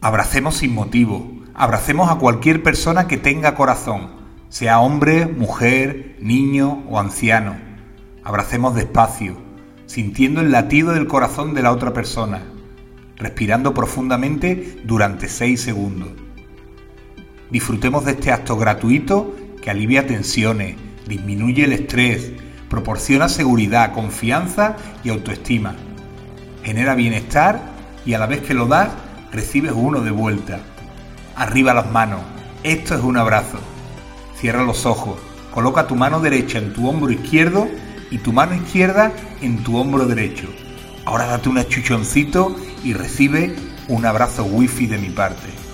Abracemos sin motivo, abracemos a cualquier persona que tenga corazón, sea hombre, mujer, niño o anciano. Abracemos despacio, sintiendo el latido del corazón de la otra persona, respirando profundamente durante 6 segundos. Disfrutemos de este acto gratuito que alivia tensiones, disminuye el estrés, proporciona seguridad, confianza y autoestima. Genera bienestar y a la vez que lo das, recibes uno de vuelta. Arriba las manos. Esto es un abrazo. Cierra los ojos. Coloca tu mano derecha en tu hombro izquierdo y tu mano izquierda en tu hombro derecho. Ahora date un achuchoncito y recibe un abrazo wifi de mi parte.